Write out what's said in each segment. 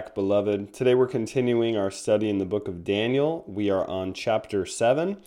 back, beloved. Today we're continuing our study in the book of Daniel. We are on chapter 7,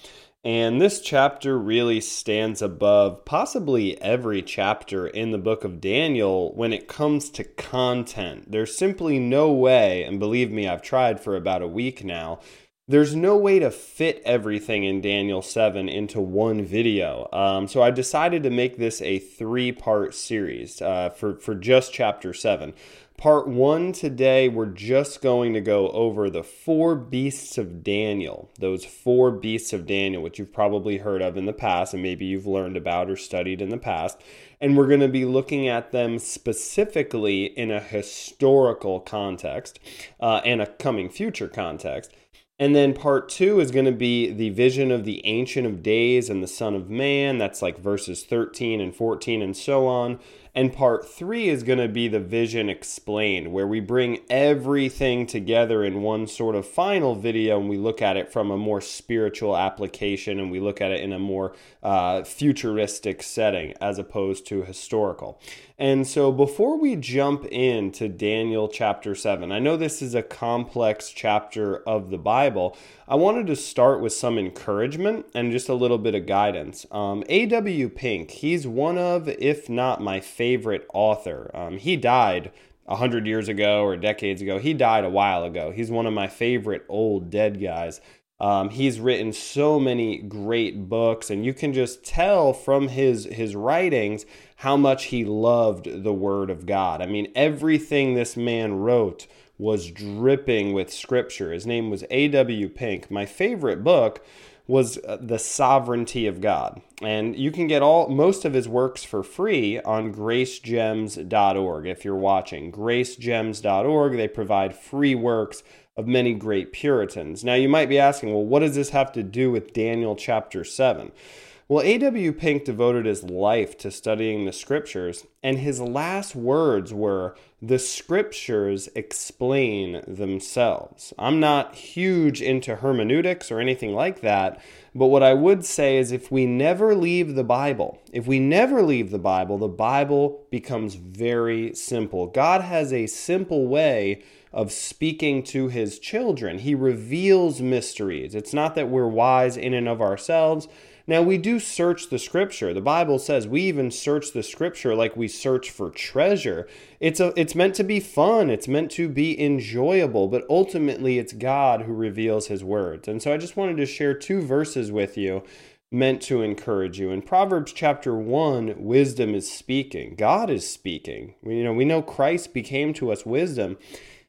and this chapter really stands above possibly every chapter in the book of Daniel when it comes to content. There's simply no way, and believe me, I've tried for about a week now, there's no way to fit everything in Daniel 7 into one video. Um, so I decided to make this a three part series uh, for, for just chapter 7. Part one today, we're just going to go over the four beasts of Daniel. Those four beasts of Daniel, which you've probably heard of in the past, and maybe you've learned about or studied in the past. And we're going to be looking at them specifically in a historical context uh, and a coming future context. And then part two is going to be the vision of the Ancient of Days and the Son of Man. That's like verses 13 and 14 and so on. And part three is going to be the vision explained, where we bring everything together in one sort of final video and we look at it from a more spiritual application and we look at it in a more uh, futuristic setting as opposed to historical. And so before we jump into Daniel chapter 7, I know this is a complex chapter of the Bible. I wanted to start with some encouragement and just a little bit of guidance. Um, A.W. Pink, he's one of, if not my favorite author. Um, he died a hundred years ago or decades ago. He died a while ago. He's one of my favorite old dead guys. Um, he's written so many great books, and you can just tell from his his writings how much he loved the Word of God. I mean, everything this man wrote was dripping with Scripture. His name was A.W. Pink. My favorite book was uh, The Sovereignty of God. And you can get all most of his works for free on gracegems.org if you're watching. gracegems.org, they provide free works of many great Puritans. Now you might be asking, well, what does this have to do with Daniel chapter 7? Well, A.W. Pink devoted his life to studying the scriptures, and his last words were, The scriptures explain themselves. I'm not huge into hermeneutics or anything like that, but what I would say is if we never leave the Bible, if we never leave the Bible, the Bible becomes very simple. God has a simple way of speaking to his children. He reveals mysteries. It's not that we're wise in and of ourselves now, we do search the scripture. The Bible says we even search the scripture like we search for treasure. It's, a, it's meant to be fun, it's meant to be enjoyable, but ultimately it's God who reveals his words. And so I just wanted to share two verses with you meant to encourage you. In Proverbs chapter 1, wisdom is speaking. God is speaking. We, you know, we know Christ became to us wisdom.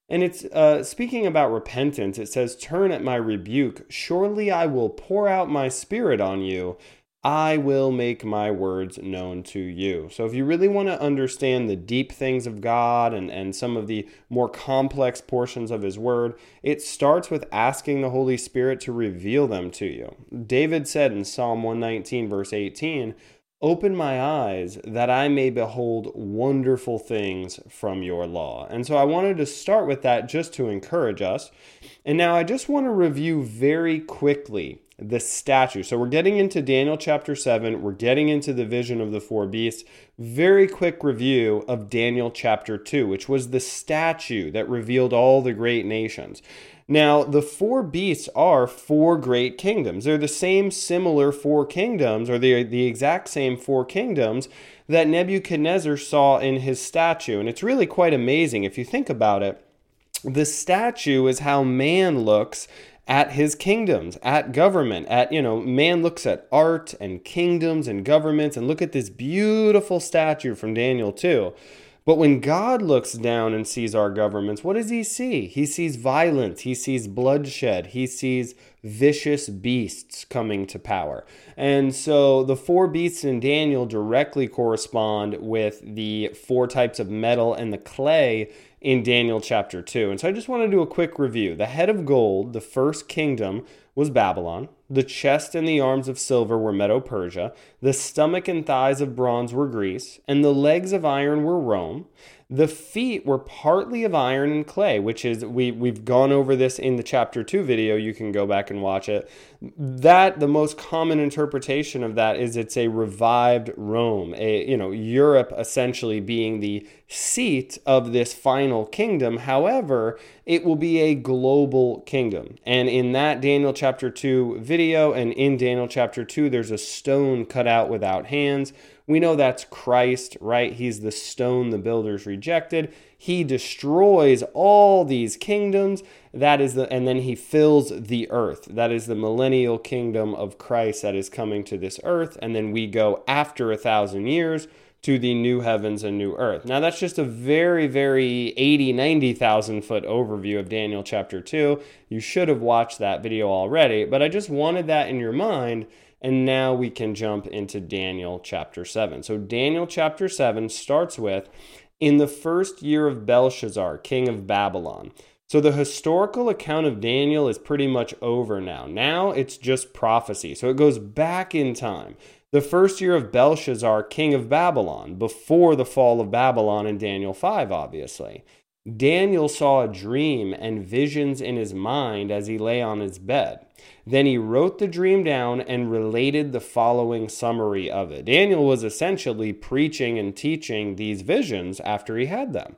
And it's uh, speaking about repentance. It says, Turn at my rebuke. Surely I will pour out my spirit on you. I will make my words known to you. So, if you really want to understand the deep things of God and, and some of the more complex portions of His Word, it starts with asking the Holy Spirit to reveal them to you. David said in Psalm 119, verse 18, Open my eyes that I may behold wonderful things from your law. And so I wanted to start with that just to encourage us. And now I just want to review very quickly the statue. So we're getting into Daniel chapter 7, we're getting into the vision of the four beasts. Very quick review of Daniel chapter 2, which was the statue that revealed all the great nations. Now, the four beasts are four great kingdoms. They're the same similar four kingdoms, or the, the exact same four kingdoms that Nebuchadnezzar saw in his statue. And it's really quite amazing if you think about it. The statue is how man looks at his kingdoms, at government, at, you know, man looks at art and kingdoms and governments, and look at this beautiful statue from Daniel 2. But when God looks down and sees our governments, what does he see? He sees violence, he sees bloodshed, he sees vicious beasts coming to power. And so the four beasts in Daniel directly correspond with the four types of metal and the clay in Daniel chapter 2. And so I just want to do a quick review. The head of gold, the first kingdom, was Babylon. The chest and the arms of silver were Medo Persia. The stomach and thighs of bronze were Greece. And the legs of iron were Rome. The feet were partly of iron and clay, which is we we've gone over this in the chapter 2 video. You can go back and watch it. That the most common interpretation of that is it's a revived Rome, a you know, Europe essentially being the seat of this final kingdom. However, it will be a global kingdom. And in that Daniel chapter 2 video and in Daniel chapter 2 there's a stone cut out without hands we know that's Christ, right? He's the stone the builders rejected. He destroys all these kingdoms. That is the and then he fills the earth. That is the millennial kingdom of Christ that is coming to this earth and then we go after a thousand years to the new heavens and new earth. Now that's just a very very 80 90,000 foot overview of Daniel chapter 2. You should have watched that video already, but I just wanted that in your mind and now we can jump into Daniel chapter 7. So, Daniel chapter 7 starts with In the first year of Belshazzar, king of Babylon. So, the historical account of Daniel is pretty much over now. Now it's just prophecy. So, it goes back in time. The first year of Belshazzar, king of Babylon, before the fall of Babylon in Daniel 5, obviously. Daniel saw a dream and visions in his mind as he lay on his bed. Then he wrote the dream down and related the following summary of it. Daniel was essentially preaching and teaching these visions after he had them.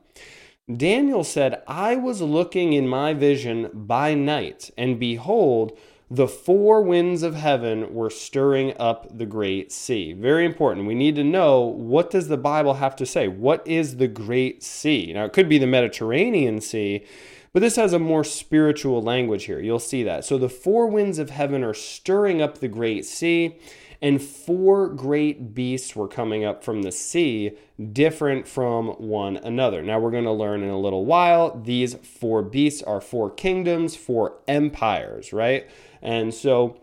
Daniel said, I was looking in my vision by night, and behold, the four winds of heaven were stirring up the great sea very important we need to know what does the bible have to say what is the great sea now it could be the mediterranean sea but this has a more spiritual language here. You'll see that. So the four winds of heaven are stirring up the great sea, and four great beasts were coming up from the sea, different from one another. Now we're going to learn in a little while. These four beasts are four kingdoms, four empires, right? And so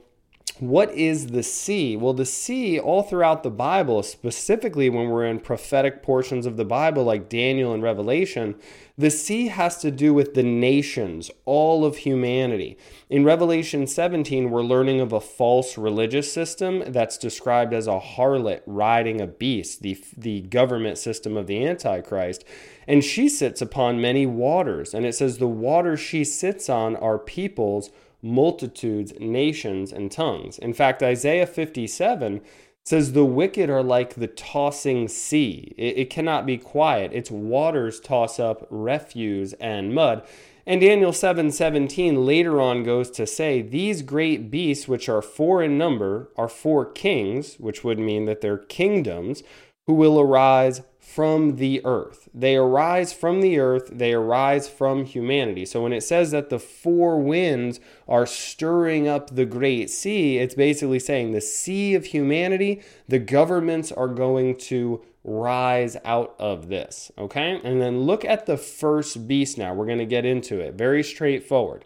what is the sea? Well, the sea, all throughout the Bible, specifically when we're in prophetic portions of the Bible like Daniel and Revelation, the sea has to do with the nations, all of humanity. In Revelation 17, we're learning of a false religious system that's described as a harlot riding a beast, the, the government system of the Antichrist. And she sits upon many waters. And it says, The waters she sits on are peoples multitudes, nations, and tongues. In fact, Isaiah 57 says, The wicked are like the tossing sea. It, it, cannot be quiet. Its waters toss up refuse and mud. And Daniel 7 17 later on goes to say, These great beasts, which are four in number, are four kings, which would mean that they're kingdoms, who will arise from the earth. They arise from the earth, they arise from humanity. So when it says that the four winds are stirring up the great sea, it's basically saying the sea of humanity, the governments are going to rise out of this. Okay? And then look at the first beast now. We're going to get into it. Very straightforward.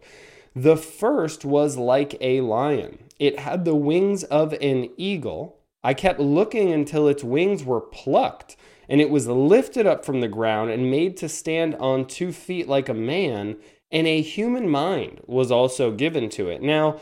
The first was like a lion, it had the wings of an eagle. I kept looking until its wings were plucked and it was lifted up from the ground and made to stand on two feet like a man, and a human mind was also given to it. Now,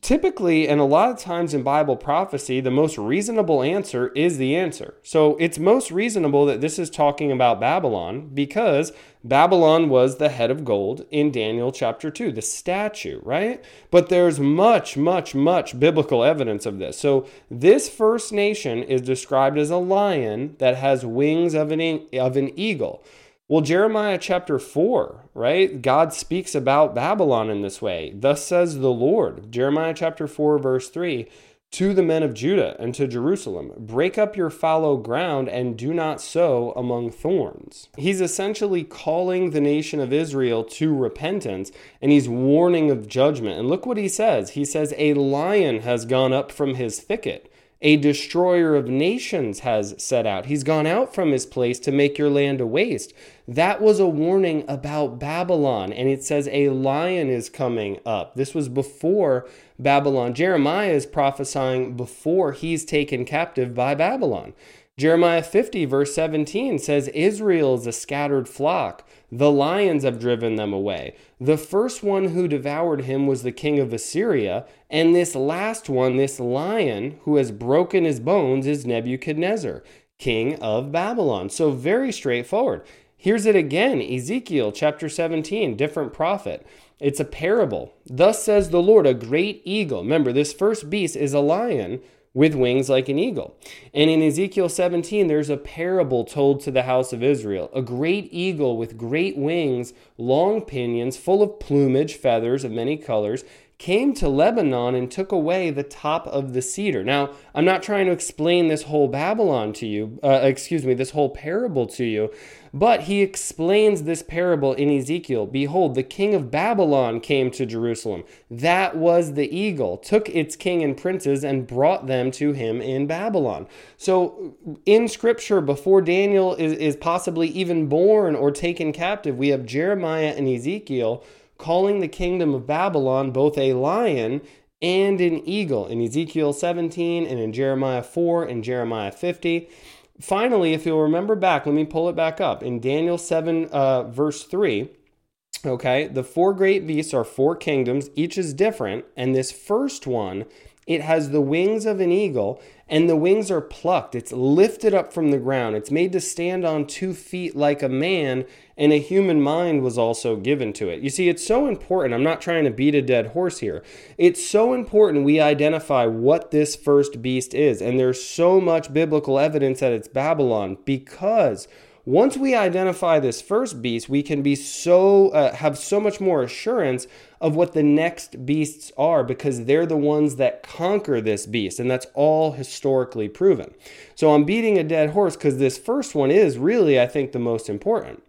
typically and a lot of times in Bible prophecy, the most reasonable answer is the answer. So it's most reasonable that this is talking about Babylon because Babylon was the head of gold in Daniel chapter 2, the statue, right? But there's much, much, much biblical evidence of this. So this first nation is described as a lion that has wings of an, of an eagle. Well, Jeremiah chapter 4, right? God speaks about Babylon in this way. Thus says the Lord. Jeremiah chapter 4, verse 3 To the men of Judah and to Jerusalem, break up your fallow ground and do not sow among thorns. He's essentially calling the nation of Israel to repentance and he's warning of judgment. And look what he says. He says, A lion has gone up from his thicket a destroyer of nations has set out. He's gone out from his place to make your land a waste. That was a warning about Babylon, and it says a lion is coming up. This was before Babylon. Jeremiah is prophesying before he's taken captive by Babylon. Jeremiah 50, verse 17 says, Israel is a scattered flock. The lions have driven them away. The first one who devoured him was the king of Assyria, and this last one, this lion who has broken his bones, is Nebuchadnezzar, king of Babylon. So, very straightforward. Here's it again Ezekiel chapter 17, different prophet. It's a parable. Thus says the Lord, a great eagle. Remember, this first beast is a lion with wings like an eagle. And in Ezekiel 17, there's a parable told to the house of Israel a great eagle with great wings, long pinions, full of plumage, feathers of many colors came to Lebanon and took away the top of the cedar. Now, I'm not trying to explain this whole Babylon to you, uh, excuse me, this whole parable to you, but he explains this parable in Ezekiel. Behold, the king of Babylon came to Jerusalem. That was the eagle, took its king and princes and brought them to him in Babylon. So, in scripture, before Daniel is, is possibly even born or taken captive, we have Jeremiah and Ezekiel calling the kingdom of Babylon both a lion and an eagle in Ezekiel 17 and in Jeremiah 4 and Jeremiah 50. Finally, if you'll remember back, let me pull it back up. In Daniel 7, uh, verse 3, okay, the four great beasts are four kingdoms, each is different, and this first one it has the wings of an eagle, and the wings are plucked. It's lifted up from the ground. It's made to stand on two feet like a man, and a human mind was also given to it. You see, it's so important. I'm not trying to beat a dead horse here. It's so important we identify what this first beast is, and there's so much biblical evidence that it's Babylon because once we identify this first beast, we can be so uh, have so much more assurance of what the next beasts are because they're the ones that conquer this beast, and that's all historically proven. So I'm beating a dead horse because this first one is really, I think, the most important.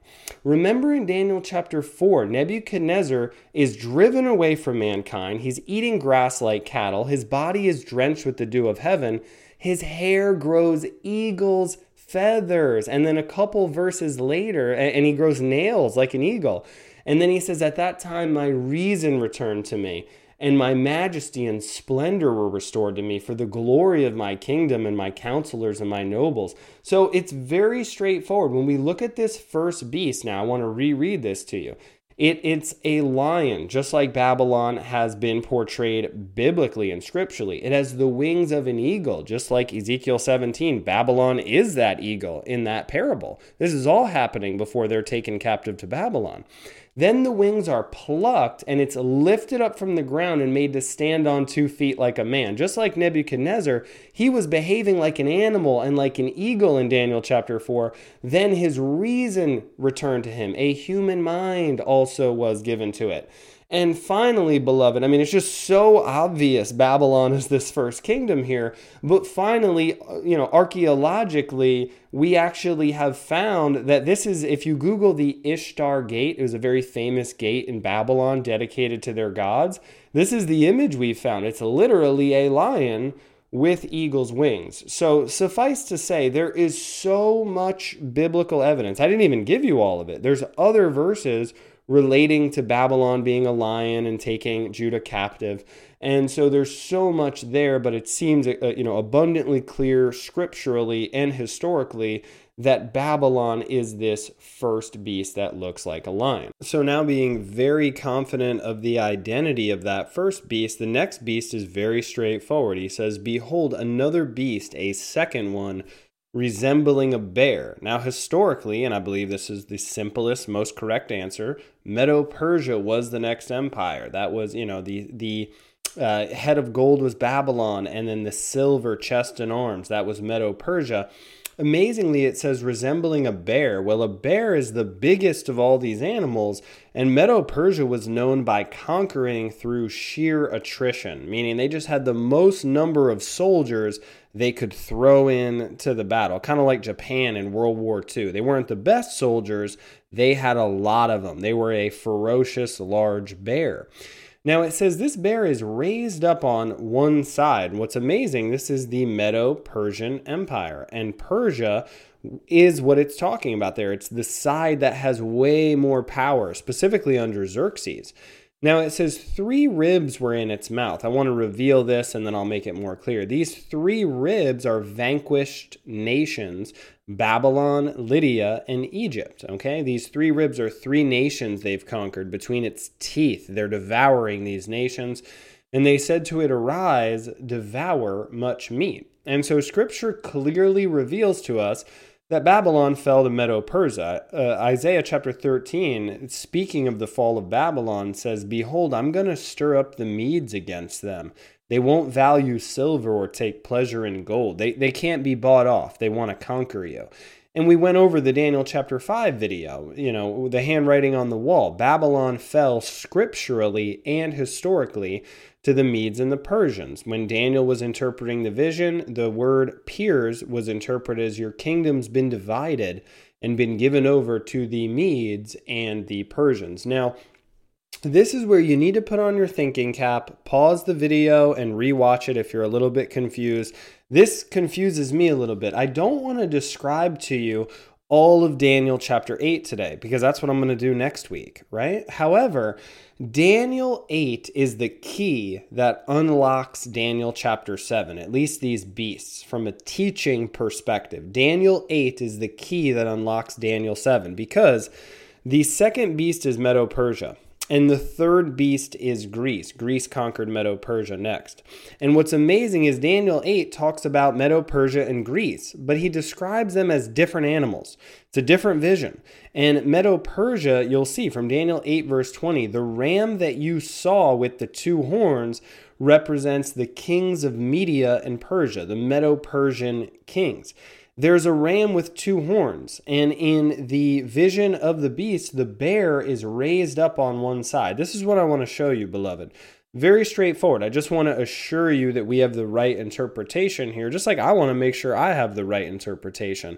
Remember in Daniel chapter 4, Nebuchadnezzar is driven away from mankind. He's eating grass like cattle. His body is drenched with the dew of heaven. His hair grows eagle's feathers. And then a couple verses later, and he grows nails like an eagle. And then he says, At that time, my reason returned to me, and my majesty and splendor were restored to me for the glory of my kingdom and my counselors and my nobles. So it's very straightforward. When we look at this first beast, now I want to reread this to you. It, it's a lion, just like Babylon has been portrayed biblically and scripturally. It has the wings of an eagle, just like Ezekiel 17. Babylon is that eagle in that parable. This is all happening before they're taken captive to Babylon. Then the wings are plucked and it's lifted up from the ground and made to stand on two feet like a man. Just like Nebuchadnezzar, he was behaving like an animal and like an eagle in Daniel chapter 4. Then his reason returned to him. A human mind also was given to it. And finally, beloved, I mean, it's just so obvious Babylon is this first kingdom here. But finally, you know, archaeologically, we actually have found that this is, if you Google the Ishtar Gate, it was a very famous gate in Babylon dedicated to their gods. This is the image we found. It's literally a lion with eagle's wings. So, suffice to say, there is so much biblical evidence. I didn't even give you all of it. There's other verses relating to Babylon being a lion and taking Judah captive. And so there's so much there, but it seems uh, you know abundantly clear scripturally and historically that Babylon is this first beast that looks like a lion. So now being very confident of the identity of that first beast, the next beast is very straightforward. He says, "Behold another beast, a second one resembling a bear. Now, historically, and I believe this is the simplest, most correct answer, Medo Persia was the next empire. That was, you know, the the uh, head of gold was Babylon, and then the silver chest and arms that was Medo Persia. Amazingly, it says resembling a bear. Well, a bear is the biggest of all these animals, and Medo Persia was known by conquering through sheer attrition, meaning they just had the most number of soldiers they could throw in to the battle, kind of like Japan in World War II. They weren't the best soldiers, they had a lot of them. They were a ferocious, large bear. Now it says this bear is raised up on one side. What's amazing, this is the Medo Persian Empire, and Persia is what it's talking about there. It's the side that has way more power, specifically under Xerxes. Now it says three ribs were in its mouth. I want to reveal this and then I'll make it more clear. These three ribs are vanquished nations Babylon, Lydia, and Egypt. Okay, these three ribs are three nations they've conquered between its teeth. They're devouring these nations. And they said to it, Arise, devour much meat. And so scripture clearly reveals to us that Babylon fell to Medo Persia. Uh, Isaiah chapter 13, speaking of the fall of Babylon, says, Behold, I'm going to stir up the Medes against them. They won't value silver or take pleasure in gold. They, they can't be bought off. They want to conquer you. And we went over the Daniel chapter 5 video, you know, the handwriting on the wall. Babylon fell scripturally and historically to the Medes and the Persians. When Daniel was interpreting the vision, the word Peres was interpreted as your kingdom's been divided and been given over to the Medes and the Persians. Now, this is where you need to put on your thinking cap, pause the video, and rewatch it if you're a little bit confused. This confuses me a little bit. I don't want to describe to you all of Daniel chapter 8 today because that's what I'm going to do next week, right? However, Daniel 8 is the key that unlocks Daniel chapter 7, at least these beasts from a teaching perspective. Daniel 8 is the key that unlocks Daniel 7 because the second beast is Medo Persia. And the third beast is Greece. Greece conquered Medo Persia next. And what's amazing is Daniel 8 talks about Medo Persia and Greece, but he describes them as different animals. It's a different vision. And Medo Persia, you'll see from Daniel 8, verse 20, the ram that you saw with the two horns represents the kings of Media and Persia, the Medo Persian kings. There's a ram with two horns, and in the vision of the beast, the bear is raised up on one side. This is what I want to show you, beloved. Very straightforward. I just want to assure you that we have the right interpretation here, just like I want to make sure I have the right interpretation.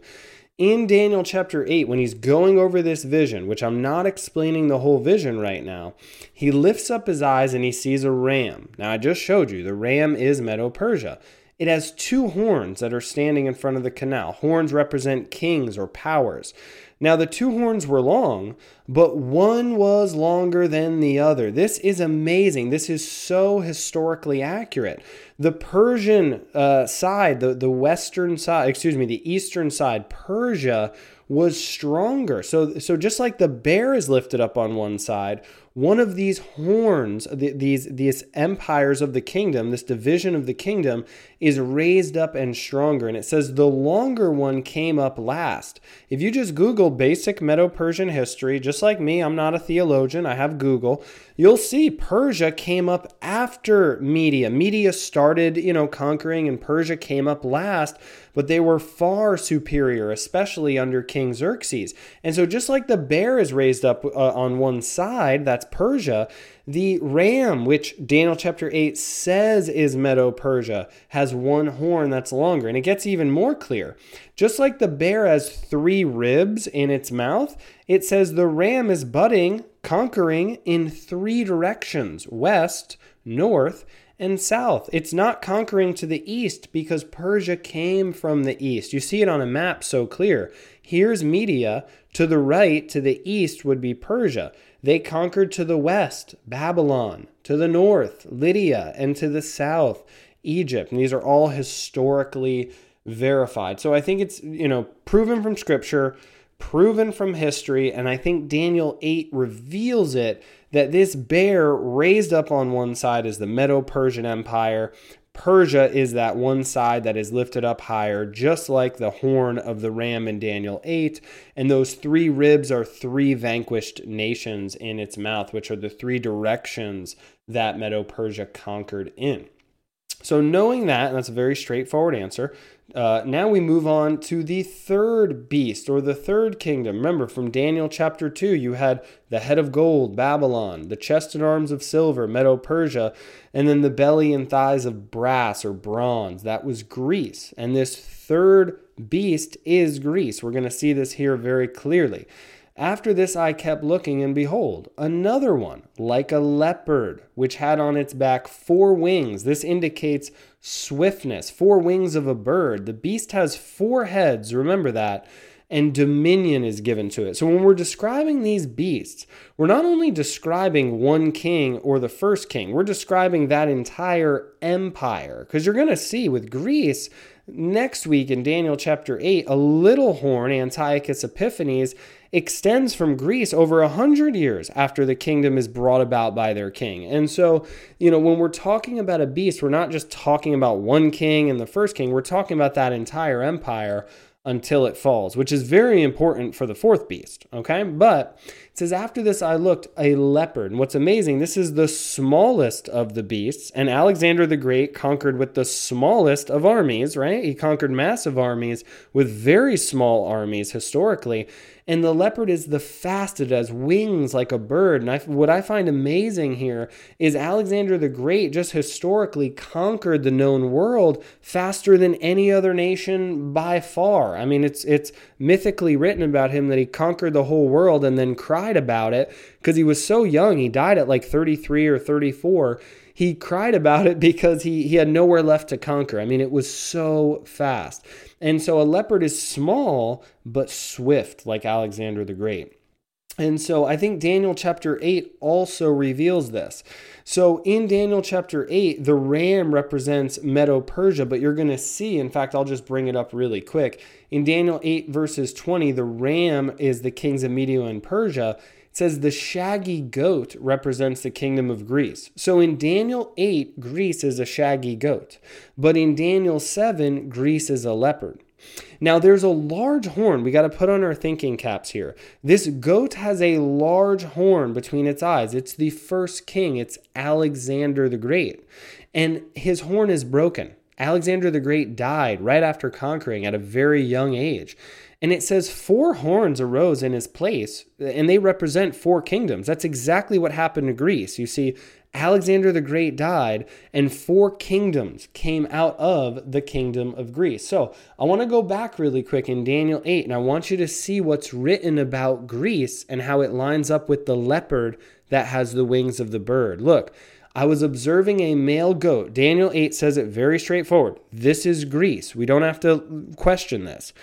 In Daniel chapter 8, when he's going over this vision, which I'm not explaining the whole vision right now, he lifts up his eyes and he sees a ram. Now, I just showed you the ram is Medo Persia. It has two horns that are standing in front of the canal. Horns represent kings or powers. Now, the two horns were long, but one was longer than the other. This is amazing. This is so historically accurate. The Persian uh, side, the, the western side, excuse me, the eastern side, Persia was stronger. So, so just like the bear is lifted up on one side, one of these horns, these, these empires of the kingdom, this division of the kingdom, is raised up and stronger. And it says the longer one came up last. If you just Google basic Medo Persian history, just like me, I'm not a theologian, I have Google, you'll see Persia came up after Media. Media started, you know, conquering, and Persia came up last but they were far superior, especially under King Xerxes. And so, just like the bear is raised up uh, on one side, that's Persia, the ram, which Daniel chapter 8 says is Medo Persia, has one horn that's longer. And it gets even more clear. Just like the bear has three ribs in its mouth, it says the ram is budding, conquering in three directions west, north, and south. It's not conquering to the east because Persia came from the east. You see it on a map so clear. Here's Media. To the right, to the east, would be Persia. They conquered to the west, Babylon. To the north, Lydia. And to the south, Egypt. And these are all historically verified. So I think it's, you know, proven from scripture, proven from history. And I think Daniel 8 reveals it that this bear raised up on one side is the Medo Persian Empire. Persia is that one side that is lifted up higher, just like the horn of the ram in Daniel 8. And those three ribs are three vanquished nations in its mouth, which are the three directions that Medo Persia conquered in. So, knowing that, and that's a very straightforward answer, uh, now we move on to the third beast or the third kingdom. Remember, from Daniel chapter 2, you had the head of gold, Babylon, the chest and arms of silver, Medo Persia, and then the belly and thighs of brass or bronze. That was Greece. And this third beast is Greece. We're going to see this here very clearly. After this I kept looking, and behold, another one, like a leopard, which had on its back four wings. This indicates swiftness, four wings of a bird. The beast has four heads, remember that, and dominion is given to it. So when we're describing these beasts, we're not only describing one king or the first king, we're describing that entire empire. Because you're going to see with Greece, next week in Daniel chapter 8, a little horn, Antiochus Epiphanes, extends from Greece over a hundred years after the kingdom is brought about by their king. And so, you know, when we're talking about a beast, we're not just talking about one king and the first king, we're talking about that entire empire until it falls, which is very important for the fourth beast. Okay. But it says, After this, I looked a leopard. And what's amazing, this is the smallest of the beasts. And Alexander the Great conquered with the smallest of armies, right? He conquered massive armies with very small armies historically. And the leopard is the fastest, has wings like a bird. And I, what I find amazing here is Alexander the Great just historically conquered the known world faster than any other nation by far. I mean, it's it's mythically written about him that he conquered the whole world and then cried about it because he was so young. He died at like 33 or 34 he cried about it because he, he had nowhere left to conquer. I mean, it was so fast. And so a leopard is small, but swift, like Alexander the Great. And so I think Daniel chapter 8 also reveals this. So in Daniel chapter 8, the ram represents Medo Persia, but you're going to see, in fact, I'll just bring it up really quick. In Daniel 8, verses 20, the ram is the kings of Media and Persia says the shaggy goat represents the kingdom of Greece. So in Daniel 8, Greece is a shaggy goat. But in Daniel 7, Greece is a leopard. Now there's a large horn. We got to put on our thinking caps here. This goat has a large horn between its eyes. It's the first king, it's Alexander the Great. And his horn is broken. Alexander the Great died right after conquering at a very young age. And it says four horns arose in his place, and they represent four kingdoms. That's exactly what happened to Greece. You see, Alexander the Great died, and four kingdoms came out of the kingdom of Greece. So I want to go back really quick in Daniel 8, and I want you to see what's written about Greece and how it lines up with the leopard that has the wings of the bird. Look, I was observing a male goat. Daniel 8 says it very straightforward. This is Greece. We don't have to question this.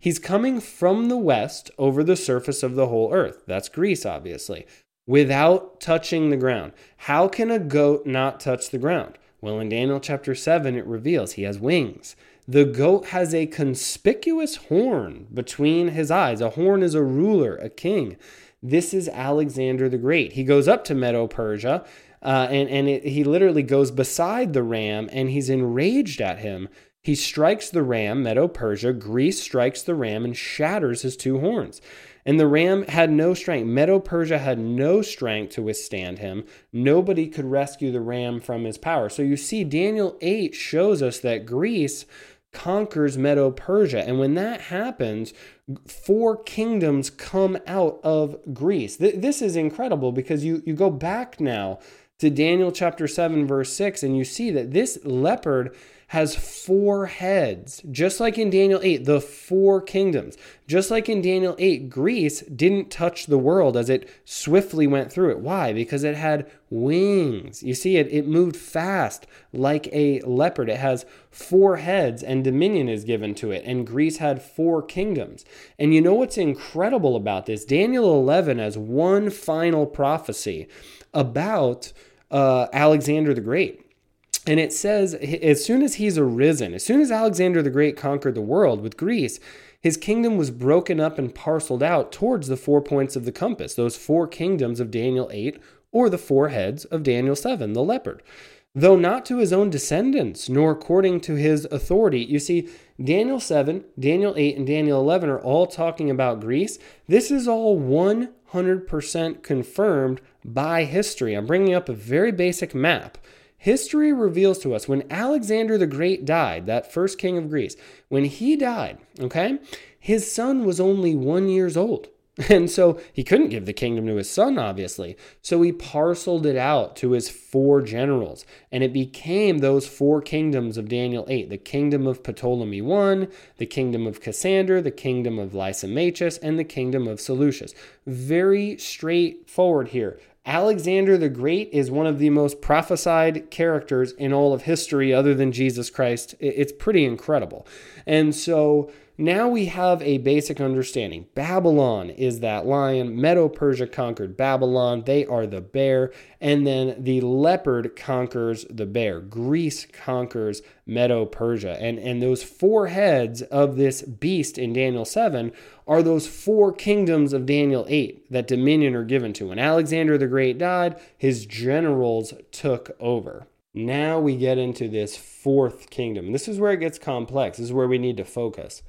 He's coming from the west over the surface of the whole earth. That's Greece, obviously, without touching the ground. How can a goat not touch the ground? Well, in Daniel chapter 7, it reveals he has wings. The goat has a conspicuous horn between his eyes. A horn is a ruler, a king. This is Alexander the Great. He goes up to Medo Persia, uh, and, and it, he literally goes beside the ram, and he's enraged at him he strikes the ram, Medo Persia. Greece strikes the ram and shatters his two horns. And the ram had no strength. Medo Persia had no strength to withstand him. Nobody could rescue the ram from his power. So you see, Daniel 8 shows us that Greece conquers Medo Persia. And when that happens, four kingdoms come out of Greece. This is incredible because you, you go back now to Daniel chapter 7, verse 6, and you see that this leopard has four heads, just like in Daniel 8, the four kingdoms. Just like in Daniel 8, Greece didn't touch the world as it swiftly went through it. Why? Because it had wings. You see, it, it moved fast like a leopard. It has four heads, and dominion is given to it. And Greece had four kingdoms. And you know what's incredible about this? Daniel 11 has one final prophecy about uh, Alexander the Great. And it says, as soon as he's arisen, as soon as Alexander the Great conquered the world with Greece, his kingdom was broken up and parceled out towards the four points of the compass, those four kingdoms of Daniel 8, or the four heads of Daniel 7, the leopard. Though not to his own descendants, nor according to his authority. You see, Daniel 7, Daniel 8, and Daniel 11 are all talking about Greece. This is all 100% confirmed by history. I'm bringing up a very basic map. History reveals to us when Alexander the Great died, that first king of Greece, when he died, okay, his son was only one years old. And so he couldn't give the kingdom to his son, obviously. So he parceled it out to his four generals. And it became those four kingdoms of Daniel 8 the kingdom of Ptolemy I, the kingdom of Cassander, the kingdom of Lysimachus, and the kingdom of Seleucus. Very straightforward here. Alexander the Great is one of the most prophesied characters in all of history, other than Jesus Christ. It's pretty incredible. And so now we have a basic understanding. Babylon is that lion. Medo Persia conquered Babylon. They are the bear. And then the leopard conquers the bear. Greece conquers Medo Persia. And, and those four heads of this beast in Daniel 7 are those four kingdoms of Daniel 8 that dominion are given to. When Alexander the Great died, his generals took over. Now we get into this fourth kingdom. This is where it gets complex. This is where we need to focus.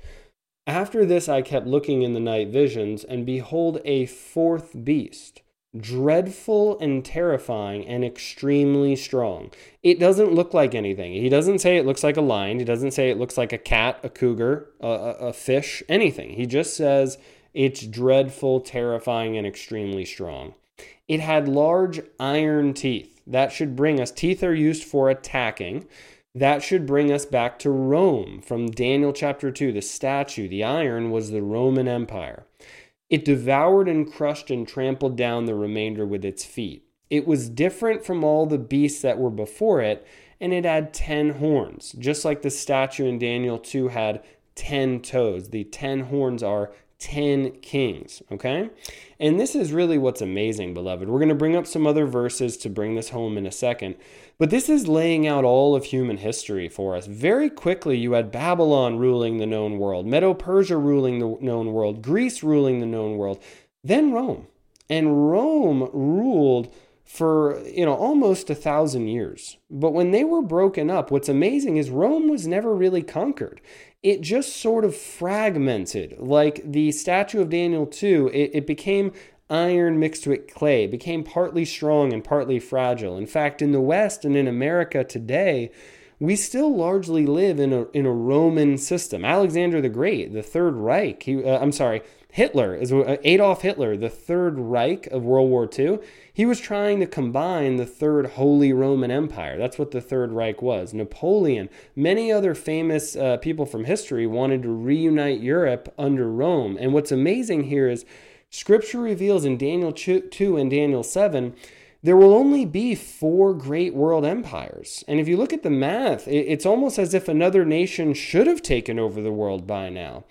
After this, I kept looking in the night visions, and behold, a fourth beast, dreadful and terrifying and extremely strong. It doesn't look like anything. He doesn't say it looks like a lion. He doesn't say it looks like a cat, a cougar, a, a fish, anything. He just says it's dreadful, terrifying, and extremely strong. It had large iron teeth that should bring us, teeth are used for attacking. That should bring us back to Rome from Daniel chapter 2. The statue, the iron, was the Roman Empire. It devoured and crushed and trampled down the remainder with its feet. It was different from all the beasts that were before it, and it had 10 horns, just like the statue in Daniel 2 had 10 toes. The 10 horns are 10 kings, okay? And this is really what's amazing, beloved. We're going to bring up some other verses to bring this home in a second. But this is laying out all of human history for us. Very quickly, you had Babylon ruling the known world, Medo Persia ruling the known world, Greece ruling the known world, then Rome. And Rome ruled for you know almost a thousand years but when they were broken up what's amazing is rome was never really conquered it just sort of fragmented. Like the statue of Daniel 2, it, it became iron mixed with clay, became partly strong and partly fragile. In fact, in the West and in America today, we still largely live in a, in a Roman system. Alexander the Great, the Third Reich, he, uh, I'm sorry, Hitler, is uh, Adolf Hitler, the Third Reich of World War II, he was trying to combine the Third Holy Roman Empire. That's what the Third Reich was. Napoleon, many other famous uh, people from history wanted to reunite Europe under Rome. And what's amazing here is Scripture reveals in Daniel 2 and Daniel 7 there will only be four great world empires. And if you look at the math, it's almost as if another nation should have taken over the world by now.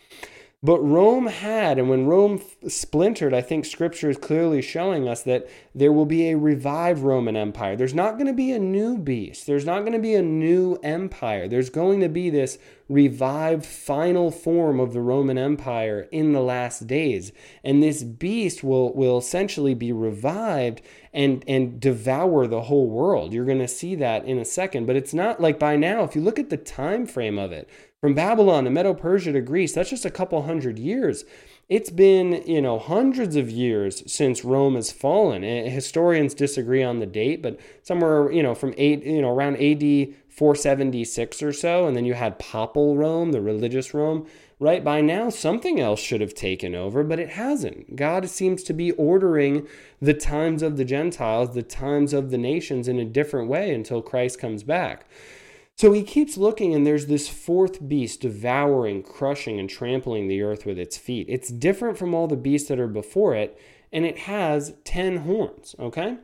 But Rome had, and when Rome splintered, I think scripture is clearly showing us that there will be a revived Roman Empire. There's not going to be a new beast, there's not going to be a new empire. There's going to be this revived final form of the Roman Empire in the last days. And this beast will, will essentially be revived and, and devour the whole world. You're going to see that in a second. But it's not like by now, if you look at the time frame of it, from Babylon to Medo Persia to Greece, that's just a couple hundred years. It's been, you know, hundreds of years since Rome has fallen. And historians disagree on the date, but somewhere, you know, from eight, you know, around AD 476 or so, and then you had Papal Rome, the religious Rome, right? By now, something else should have taken over, but it hasn't. God seems to be ordering the times of the Gentiles, the times of the nations in a different way until Christ comes back. So he keeps looking, and there's this fourth beast devouring, crushing, and trampling the earth with its feet. It's different from all the beasts that are before it, and it has 10 horns, okay?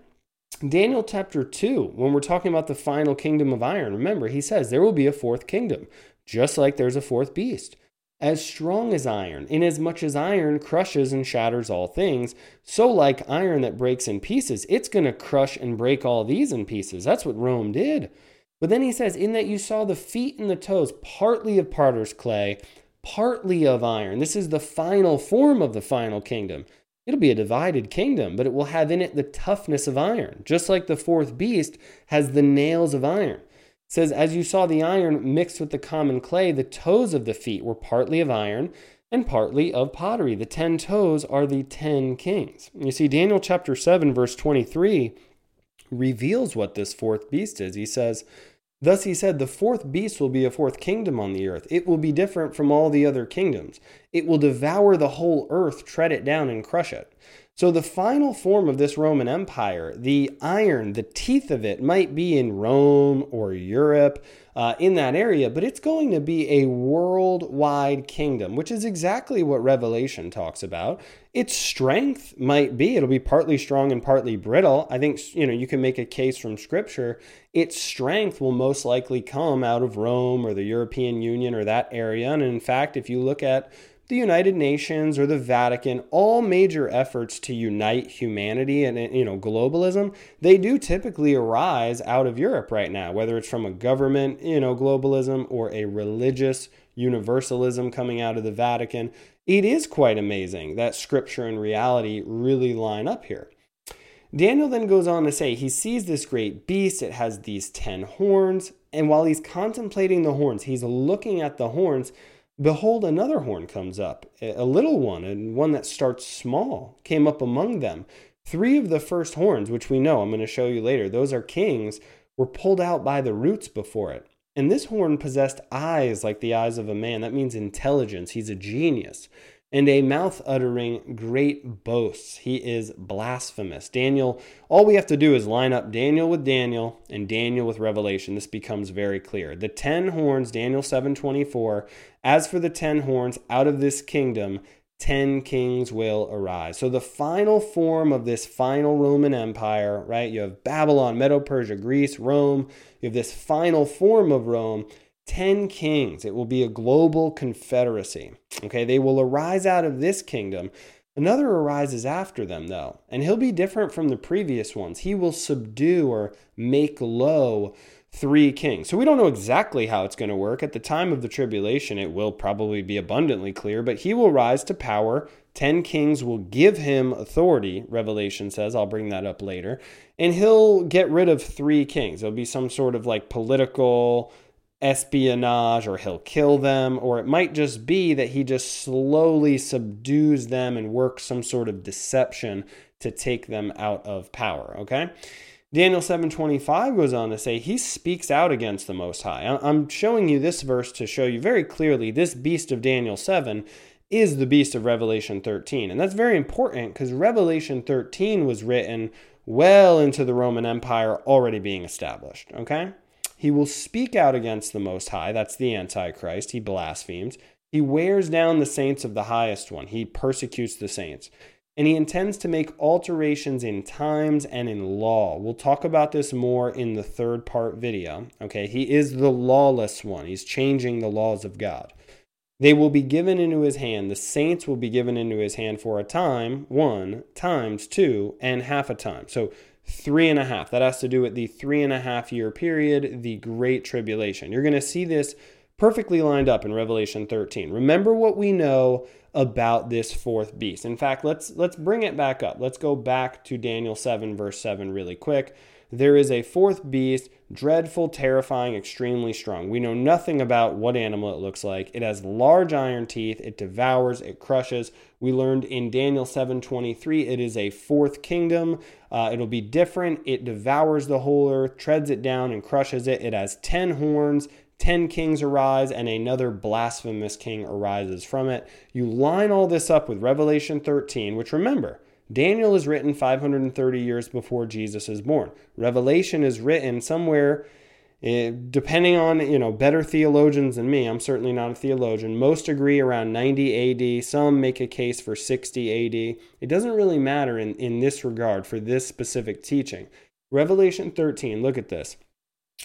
Daniel chapter 2, when we're talking about the final kingdom of iron, remember, he says there will be a fourth kingdom, just like there's a fourth beast. As strong as iron, inasmuch as iron crushes and shatters all things, so like iron that breaks in pieces, it's going to crush and break all these in pieces. That's what Rome did. But then he says, In that you saw the feet and the toes, partly of potter's clay, partly of iron. This is the final form of the final kingdom. It'll be a divided kingdom, but it will have in it the toughness of iron, just like the fourth beast has the nails of iron. It says, As you saw the iron mixed with the common clay, the toes of the feet were partly of iron and partly of pottery. The ten toes are the ten kings. You see, Daniel chapter 7, verse 23 reveals what this fourth beast is. He says, Thus he said, The fourth beast will be a fourth kingdom on the earth. It will be different from all the other kingdoms. It will devour the whole earth, tread it down, and crush it. So, the final form of this Roman Empire, the iron, the teeth of it, might be in Rome or Europe, uh, in that area, but it's going to be a worldwide kingdom, which is exactly what Revelation talks about. Its strength might be it'll be partly strong and partly brittle. I think you know you can make a case from scripture its strength will most likely come out of rome or the european union or that area. And in fact if you look at the united nations or the vatican all major efforts to unite humanity and you know globalism they do typically arise out of europe right now whether it's from a government you know globalism or a religious universalism coming out of the vatican it is quite amazing that scripture and reality really line up here. Daniel then goes on to say he sees this great beast. It has these 10 horns. And while he's contemplating the horns, he's looking at the horns. Behold, another horn comes up, a little one, and one that starts small, came up among them. Three of the first horns, which we know, I'm going to show you later, those are kings, were pulled out by the roots before it. And this horn possessed eyes like the eyes of a man. That means intelligence. He's a genius. And a mouth uttering great boasts. He is blasphemous. Daniel, all we have to do is line up Daniel with Daniel and Daniel with Revelation. This becomes very clear. The 10 horns, Daniel 7:24, as for the 10 horns out of this kingdom, 10 kings will arise. So the final form of this final Roman Empire, right? You have Babylon, Medo Persia, Greece, Rome. You have this final form of Rome, 10 kings. It will be a global confederacy. Okay, they will arise out of this kingdom. Another arises after them, though, and he'll be different from the previous ones. He will subdue or make low three kings. So we don't know exactly how it's going to work. At the time of the tribulation, it will probably be abundantly clear, but he will rise to power. Ten kings will give him authority, Revelation says. I'll bring that up later. And he'll get rid of three kings. There'll be some sort of like political espionage, or he'll kill them, or it might just be that he just slowly subdues them and works some sort of deception to take them out of power. Okay? Daniel 7:25 goes on to say he speaks out against the most high. I'm showing you this verse to show you very clearly this beast of Daniel 7 is the beast of Revelation 13. And that's very important because Revelation 13 was written well into the Roman Empire already being established, okay? He will speak out against the most high, that's the antichrist, he blasphemes. He wears down the saints of the highest one. He persecutes the saints and he intends to make alterations in times and in law. We'll talk about this more in the third part video. Okay, he is the lawless one, he's changing the laws of God. They will be given into his hand. The saints will be given into his hand for a time, one, times two, and half a time. So three and a half. That has to do with the three and a half year period, the Great Tribulation. You're going to see this perfectly lined up in Revelation 13. Remember what we know about this fourth beast. In fact, let's let's bring it back up. Let's go back to Daniel 7 verse 7 really quick. There is a fourth beast, dreadful, terrifying, extremely strong. We know nothing about what animal it looks like. It has large iron teeth, it devours, it crushes. We learned in Daniel 7:23 it is a fourth kingdom. Uh, it'll be different. It devours the whole earth, treads it down and crushes it. It has 10 horns, ten kings arise and another blasphemous king arises from it. You line all this up with Revelation 13, which remember, Daniel is written 530 years before Jesus is born. Revelation is written somewhere eh, depending on you know better theologians than me i'm certainly not a theologian most agree around 90 ad some make a case for 60 ad it doesn't really matter in, in this regard for this specific teaching revelation 13 look at this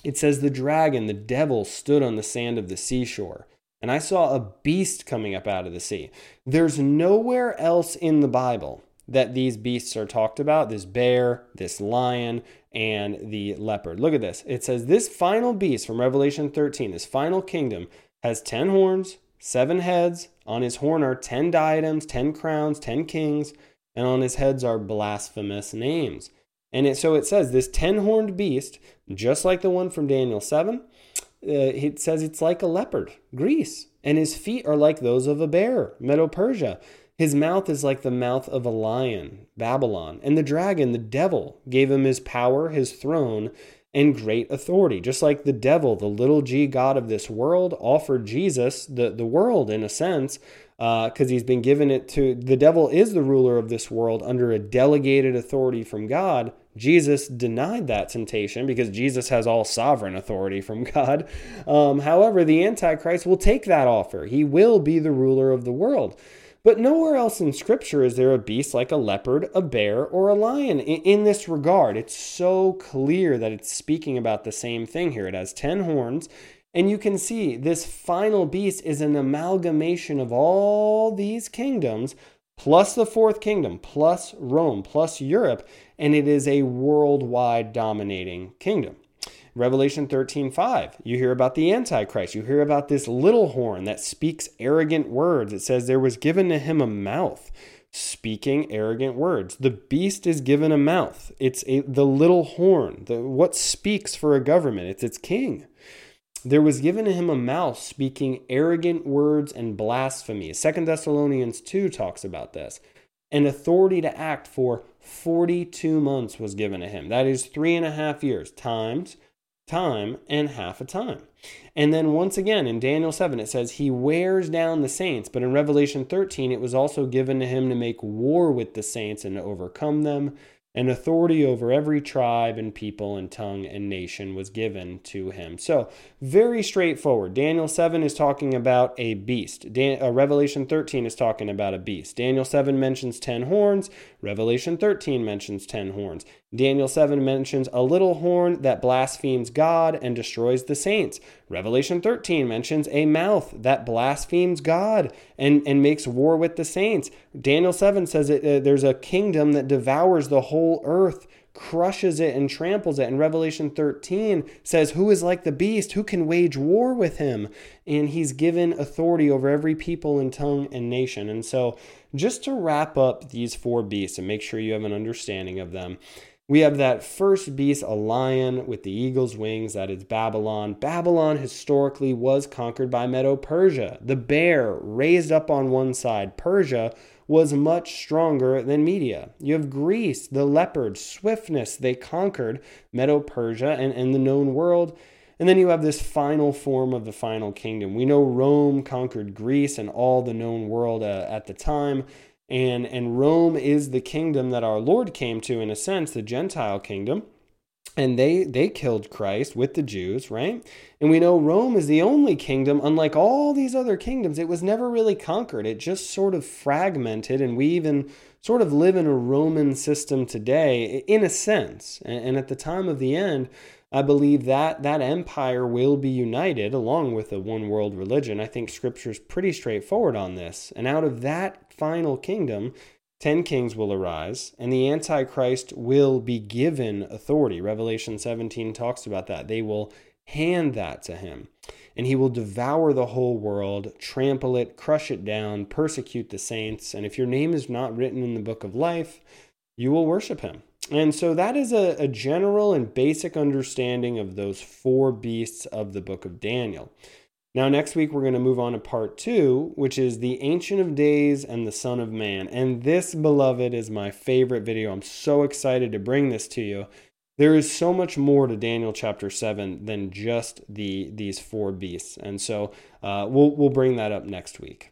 it says, The dragon, the devil, stood on the sand of the seashore. And I saw a beast coming up out of the sea. There's nowhere else in the Bible that these beasts are talked about this bear, this lion, and the leopard. Look at this. It says, This final beast from Revelation 13, this final kingdom, has 10 horns, seven heads. On his horn are 10 diadems, 10 crowns, 10 kings, and on his heads are blasphemous names. And it, so it says this 10 horned beast, just like the one from Daniel 7, uh, it says it's like a leopard, Greece, and his feet are like those of a bear, Medo Persia. His mouth is like the mouth of a lion, Babylon. And the dragon, the devil, gave him his power, his throne, and great authority. Just like the devil, the little g God of this world, offered Jesus, the, the world in a sense, because uh, he's been given it to the devil is the ruler of this world under a delegated authority from God. Jesus denied that temptation because Jesus has all sovereign authority from God. Um, however, the Antichrist will take that offer. He will be the ruler of the world. But nowhere else in Scripture is there a beast like a leopard, a bear, or a lion in, in, this regard. It's so clear that it's speaking about the same thing here. It has 10 horns, and you can see this final beast is an amalgamation of all these kingdoms, plus the fourth kingdom, plus Rome, plus Europe, and it is a worldwide dominating kingdom. Revelation 13:5, you hear about the Antichrist. You hear about this little horn that speaks arrogant words. It says there was given to him a mouth speaking arrogant words. The beast is given a mouth. It's a, the little horn, the, what speaks for a government. It's its king. There was given to him a mouth speaking arrogant words and blasphemy. Second Thessalonians 2 talks about this. An authority to act for 42 months was given to him. That is three and a half years, times time and half a time. And then once again in Daniel 7, it says he wears down the saints. But in Revelation 13, it was also given to him to make war with the saints and to overcome them and authority over every tribe and people and tongue and nation was given to him. So, very straightforward. Daniel 7 is talking about a beast. Dan- uh, Revelation 13 is talking about a beast. Daniel 7 mentions 10 horns. Revelation 13 mentions 10 horns. Daniel 7 mentions a little horn that blasphemes God and destroys the saints. Revelation 13 mentions a mouth that blasphemes God and, and makes war with the saints. Daniel 7 says it, uh, there's a kingdom that devours the whole earth crushes it and tramples it. And Revelation 13 says, Who is like the beast? Who can wage war with him? And he's given authority over every people and tongue and nation. And so, just to wrap up these four beasts and make sure you have an understanding of them, we have that first beast, a lion with the eagle's wings, that is Babylon. Babylon historically was conquered by Medo Persia. The bear raised up on one side, Persia was much stronger than Media. You have Greece, the leopard, swiftness, they conquered Medo Persia and, and the known world. And then you have this final form of the final kingdom. We know Rome conquered Greece and all the known world uh, at the time. And, and Rome is the kingdom that our Lord came to, in a sense, the Gentile kingdom and they they killed Christ with the Jews, right? And we know Rome is the only kingdom unlike all these other kingdoms it was never really conquered. It just sort of fragmented and we even sort of live in a Roman system today in a sense. And, at the time of the end, I believe that that empire will be united along with a one world religion. I think scripture is pretty straightforward on this. And out of that final kingdom, Ten kings will arise, and the Antichrist will be given authority. Revelation 17 talks about that. They will hand that to him, and he will devour the whole world, trample it, crush it down, persecute the saints. And if your name is not written in the book of life, you will worship him. And so that is a, a general and basic understanding of those four beasts of the book of Daniel. Now, next week, we're going to move on to part two, which is the Ancient of Days and the Son of Man. And this, beloved, is my favorite video. I'm so excited to bring this to you. There is so much more to Daniel chapter 7 than just the these four beasts. And so uh, we'll, we'll bring that up next week.